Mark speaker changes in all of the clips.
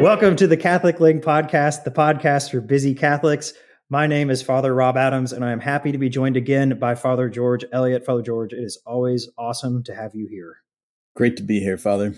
Speaker 1: Welcome to the Catholic Link podcast, the podcast for busy Catholics. My name is Father Rob Adams, and I am happy to be joined again by Father George Elliot. Father George, it is always awesome to have you here.
Speaker 2: Great to be here, Father.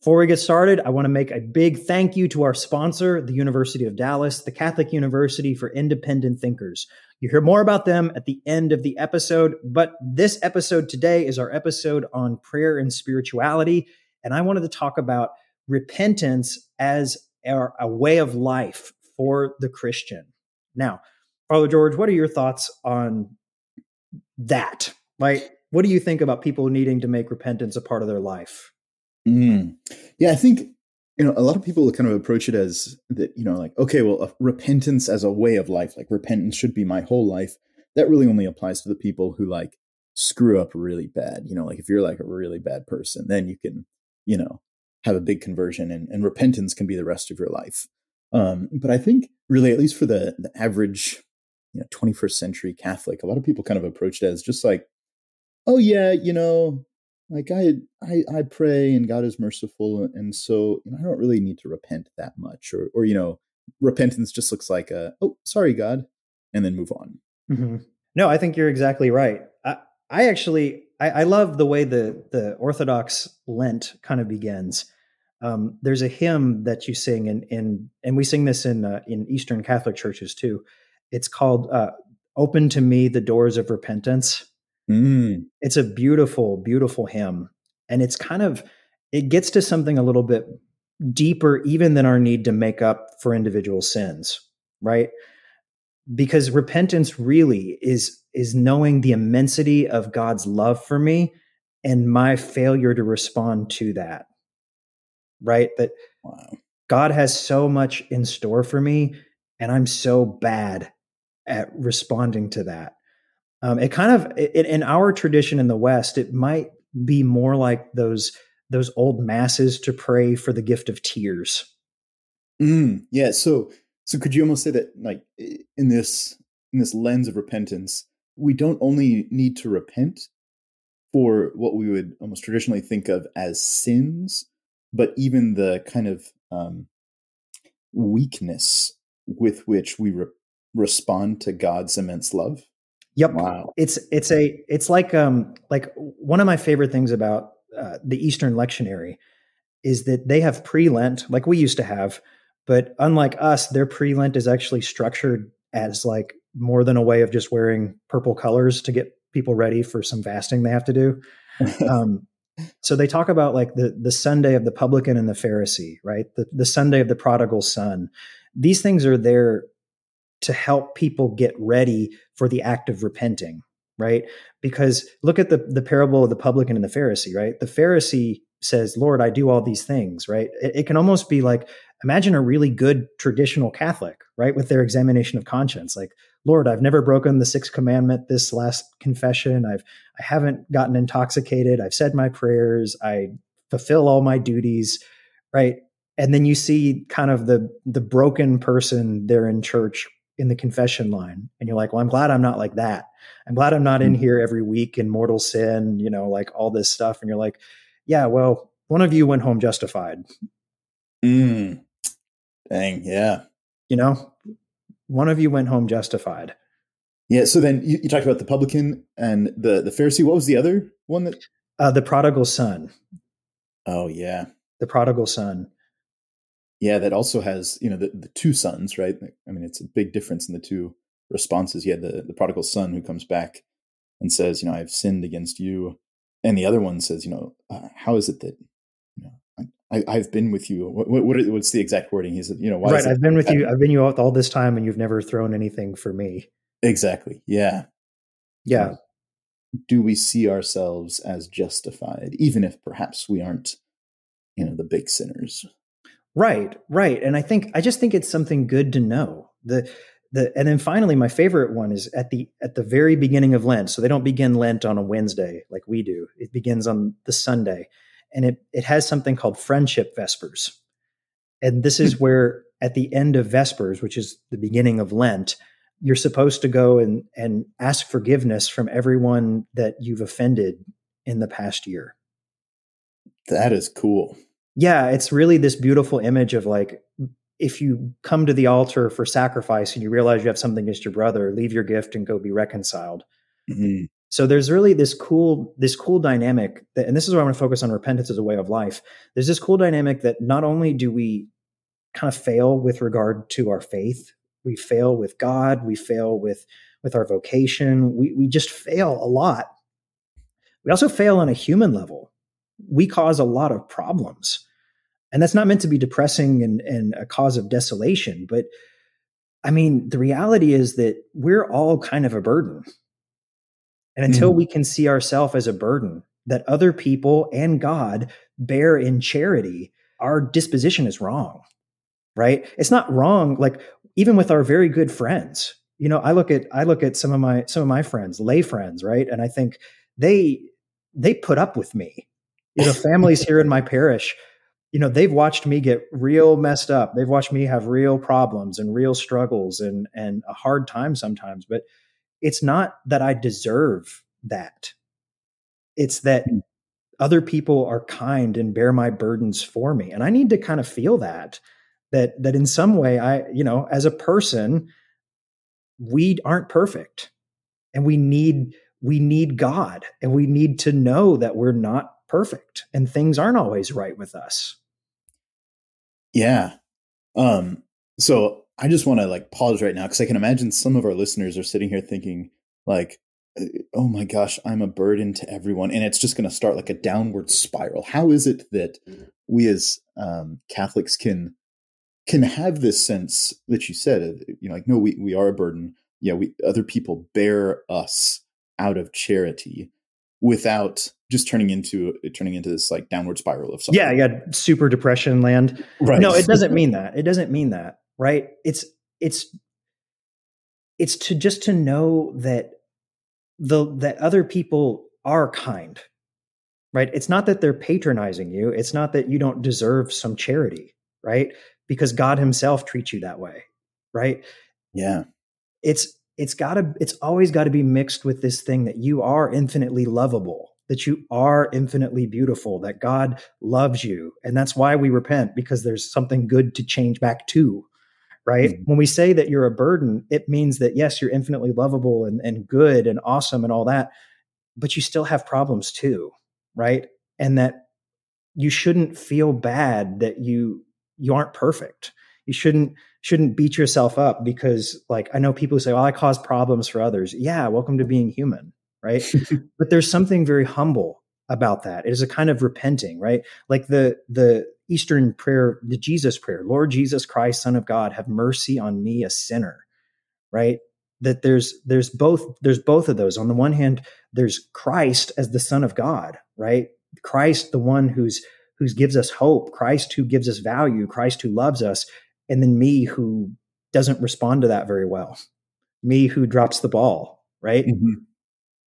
Speaker 1: Before we get started, I want to make a big thank you to our sponsor, the University of Dallas, the Catholic University for Independent Thinkers. You hear more about them at the end of the episode, but this episode today is our episode on prayer and spirituality. And I wanted to talk about repentance as a way of life for the Christian. Now, Father George, what are your thoughts on that? Like, what do you think about people needing to make repentance a part of their life?
Speaker 2: Mm. Yeah, I think you know a lot of people kind of approach it as that. You know, like okay, well, repentance as a way of life, like repentance should be my whole life. That really only applies to the people who like screw up really bad. You know, like if you're like a really bad person, then you can, you know, have a big conversion and, and repentance can be the rest of your life. Um, but I think really, at least for the, the average, you know, 21st century Catholic, a lot of people kind of approach it as just like, oh yeah, you know, like I, I, I pray and God is merciful. And so, you know, I don't really need to repent that much or, or, you know, repentance just looks like a, oh, sorry, God, and then move on.
Speaker 1: Mm-hmm. No, I think you're exactly right. I, I actually, I, I love the way the, the Orthodox Lent kind of begins um, there's a hymn that you sing in, in and we sing this in uh, in Eastern Catholic churches too. It's called uh, "Open to Me the Doors of Repentance." Mm. It's a beautiful, beautiful hymn, and it's kind of it gets to something a little bit deeper, even than our need to make up for individual sins, right? Because repentance really is is knowing the immensity of God's love for me and my failure to respond to that right? That wow. God has so much in store for me, and I'm so bad at responding to that. Um, it kind of it, in our tradition in the West, it might be more like those those old masses to pray for the gift of tears.
Speaker 2: Mm, yeah. So so could you almost say that like in this in this lens of repentance, we don't only need to repent for what we would almost traditionally think of as sins, but even the kind of um, weakness with which we re- respond to God's immense love.
Speaker 1: Yep. Wow. It's it's a it's like um like one of my favorite things about uh, the Eastern lectionary is that they have pre-Lent like we used to have, but unlike us, their pre-Lent is actually structured as like more than a way of just wearing purple colors to get people ready for some fasting they have to do. um, so they talk about like the the Sunday of the publican and the Pharisee, right? The the Sunday of the prodigal son. These things are there to help people get ready for the act of repenting, right? Because look at the the parable of the publican and the Pharisee, right? The Pharisee says, "Lord, I do all these things," right? It, it can almost be like imagine a really good traditional Catholic, right, with their examination of conscience, like Lord, I've never broken the sixth commandment this last confession. I've I haven't gotten intoxicated. I've said my prayers. I fulfill all my duties, right? And then you see kind of the the broken person there in church in the confession line and you're like, "Well, I'm glad I'm not like that. I'm glad I'm not in mm-hmm. here every week in mortal sin, you know, like all this stuff." And you're like, "Yeah, well, one of you went home justified."
Speaker 2: Mm. Dang, yeah.
Speaker 1: You know, one of you went home justified.
Speaker 2: Yeah. So then you, you talked about the publican and the the Pharisee. What was the other one that?
Speaker 1: Uh, the prodigal son.
Speaker 2: Oh yeah,
Speaker 1: the prodigal son.
Speaker 2: Yeah, that also has you know the the two sons, right? I mean, it's a big difference in the two responses. You had the the prodigal son who comes back and says, you know, I've sinned against you, and the other one says, you know, uh, how is it that I, have been with you. What, what, what's the exact wording? He said, you know,
Speaker 1: why right. I've been with you. I've been you all this time, and you've never thrown anything for me.
Speaker 2: Exactly. Yeah.
Speaker 1: Yeah.
Speaker 2: do we see ourselves as justified, even if perhaps we aren't, you know, the big sinners?
Speaker 1: Right. Right. And I think I just think it's something good to know. The the and then finally, my favorite one is at the at the very beginning of Lent. So they don't begin Lent on a Wednesday like we do. It begins on the Sunday and it, it has something called friendship vespers. And this is hmm. where at the end of vespers, which is the beginning of Lent, you're supposed to go and, and ask forgiveness from everyone that you've offended in the past year.
Speaker 2: That is cool.
Speaker 1: yeah, it's really this beautiful image of like if you come to the altar for sacrifice and you realize you have something against your brother, leave your gift and go be reconciled. Mm-hmm. So there's really this cool this cool dynamic that, and this is where I want to focus on repentance as a way of life. There's this cool dynamic that not only do we kind of fail with regard to our faith, we fail with God, we fail with with our vocation, we we just fail a lot. We also fail on a human level. We cause a lot of problems. And that's not meant to be depressing and, and a cause of desolation, but I mean, the reality is that we're all kind of a burden and until mm. we can see ourselves as a burden that other people and God bear in charity, our disposition is wrong. Right? It's not wrong like even with our very good friends. You know, I look at I look at some of my some of my friends, lay friends, right? And I think they they put up with me. You know, families here in my parish, you know, they've watched me get real messed up. They've watched me have real problems and real struggles and and a hard time sometimes, but it's not that I deserve that. It's that hmm. other people are kind and bear my burdens for me. And I need to kind of feel that, that, that in some way I, you know, as a person, we aren't perfect and we need, we need God and we need to know that we're not perfect and things aren't always right with us.
Speaker 2: Yeah. Um, so I just want to like pause right now because I can imagine some of our listeners are sitting here thinking, like, uh, oh my gosh, I'm a burden to everyone. And it's just going to start like a downward spiral. How is it that we as um, Catholics can can have this sense that you said, you know, like, no, we, we are a burden. Yeah, we other people bear us out of charity without just turning into turning into this like downward spiral of something.
Speaker 1: Yeah, yeah, super depression land. Right. No, it doesn't mean that. It doesn't mean that right? It's it's it's to just to know that the that other people are kind right? It's not that they're patronizing you. It's not that you don't deserve some charity right? Because god himself treats you that way right?
Speaker 2: Yeah.
Speaker 1: It's it's got to it's always got to be mixed with this thing that you are infinitely lovable that you are infinitely beautiful that god loves you and that's why we repent because there's something good to change back to right? Mm-hmm. When we say that you're a burden, it means that yes, you're infinitely lovable and, and good and awesome and all that, but you still have problems too, right? And that you shouldn't feel bad that you you aren't perfect. You shouldn't shouldn't beat yourself up because like I know people who say, "Well, I cause problems for others." Yeah, welcome to being human, right? but there's something very humble about that. It is a kind of repenting, right? Like the the Eastern prayer, the Jesus prayer, Lord Jesus Christ, Son of God, have mercy on me, a sinner, right? That there's there's both there's both of those. On the one hand, there's Christ as the Son of God, right? Christ, the one who's who gives us hope, Christ who gives us value, Christ who loves us, and then me who doesn't respond to that very well, me who drops the ball, right? Mm-hmm.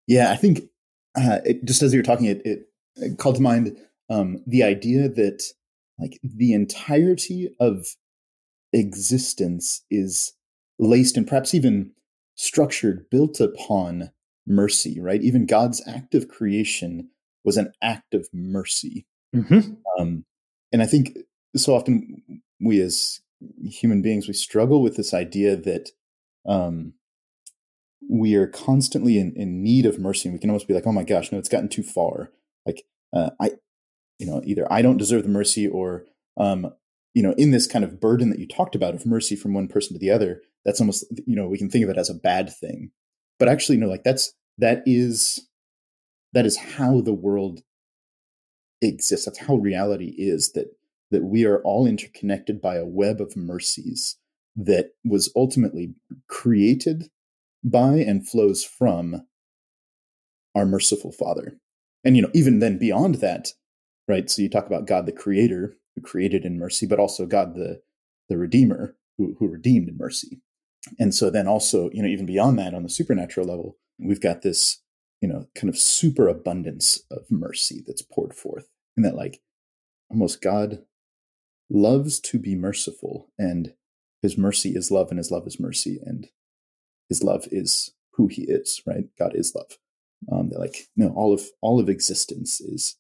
Speaker 2: Yeah, I think uh, it, just as you're talking, it, it, it called to mind um, the idea that like the entirety of existence is laced and perhaps even structured, built upon mercy, right? Even God's act of creation was an act of mercy. Mm-hmm. Um, and I think so often we as human beings, we struggle with this idea that um, we are constantly in, in need of mercy. And we can almost be like, oh my gosh, no, it's gotten too far. Like, uh, I, you know, either I don't deserve the mercy or, um, you know, in this kind of burden that you talked about of mercy from one person to the other, that's almost, you know, we can think of it as a bad thing. But actually, no, like that's, that is, that is how the world exists. That's how reality is that, that we are all interconnected by a web of mercies that was ultimately created by and flows from our merciful Father. And, you know, even then beyond that, right? So you talk about God the Creator, who created in mercy, but also God the, the Redeemer, who, who redeemed in mercy. And so then also, you know, even beyond that on the supernatural level, we've got this, you know, kind of super abundance of mercy that's poured forth. And that, like, almost God loves to be merciful, and his mercy is love, and his love is mercy. And his love is who he is, right? God is love. Um, like, no, all of all of existence is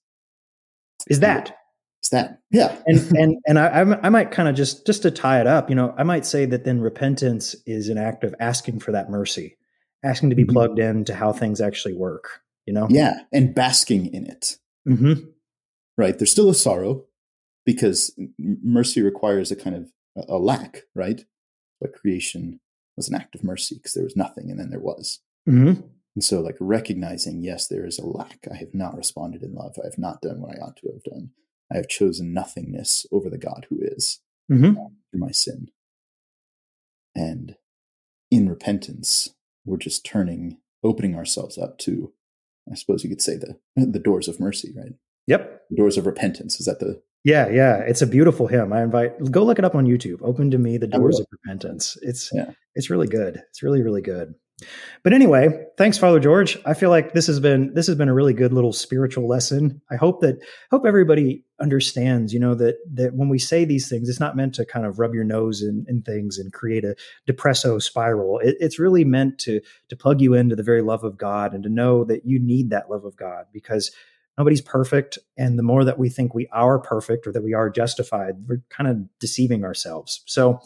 Speaker 1: is that
Speaker 2: is that. Yeah.
Speaker 1: and and and I, I might kind of just just to tie it up, you know, I might say that then repentance is an act of asking for that mercy, asking to be mm-hmm. plugged into how things actually work. You know.
Speaker 2: Yeah, and basking in it.
Speaker 1: Mm-hmm.
Speaker 2: Right. There's still a sorrow because mercy requires a kind of a lack, right? But creation was an act of mercy because there was nothing and then there was.
Speaker 1: Mm-hmm.
Speaker 2: And so, like recognizing, yes, there is a lack. I have not responded in love. I have not done what I ought to have done. I have chosen nothingness over the God who is
Speaker 1: mm-hmm.
Speaker 2: through my sin. And in repentance, we're just turning, opening ourselves up to, I suppose you could say the the doors of mercy, right?
Speaker 1: Yep.
Speaker 2: The doors of repentance. Is that the
Speaker 1: yeah, yeah, it's a beautiful hymn. I invite go look it up on YouTube. Open to me the doors of repentance. It's
Speaker 2: yeah.
Speaker 1: it's really good. It's really really good. But anyway, thanks, Father George. I feel like this has been this has been a really good little spiritual lesson. I hope that hope everybody understands, you know, that that when we say these things, it's not meant to kind of rub your nose in, in things and create a depresso spiral. It, it's really meant to to plug you into the very love of God and to know that you need that love of God because nobody's perfect, and the more that we think we are perfect or that we are justified, we're kind of deceiving ourselves. So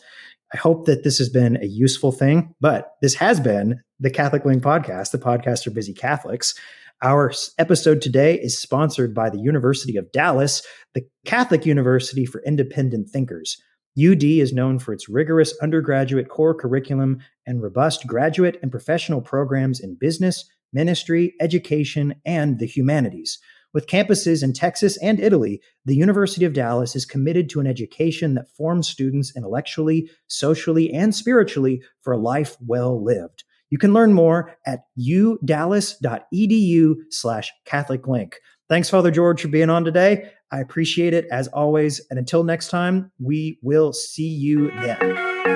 Speaker 1: I hope that this has been a useful thing, but this has been the Catholic Link podcast, the podcast for busy Catholics. Our episode today is sponsored by the University of Dallas, the Catholic University for Independent Thinkers. UD is known for its rigorous undergraduate core curriculum and robust graduate and professional programs in business, ministry, education, and the humanities. With campuses in Texas and Italy, the University of Dallas is committed to an education that forms students intellectually, socially, and spiritually for a life well lived. You can learn more at udallas.edu slash Catholic Link. Thanks, Father George, for being on today. I appreciate it as always. And until next time, we will see you then.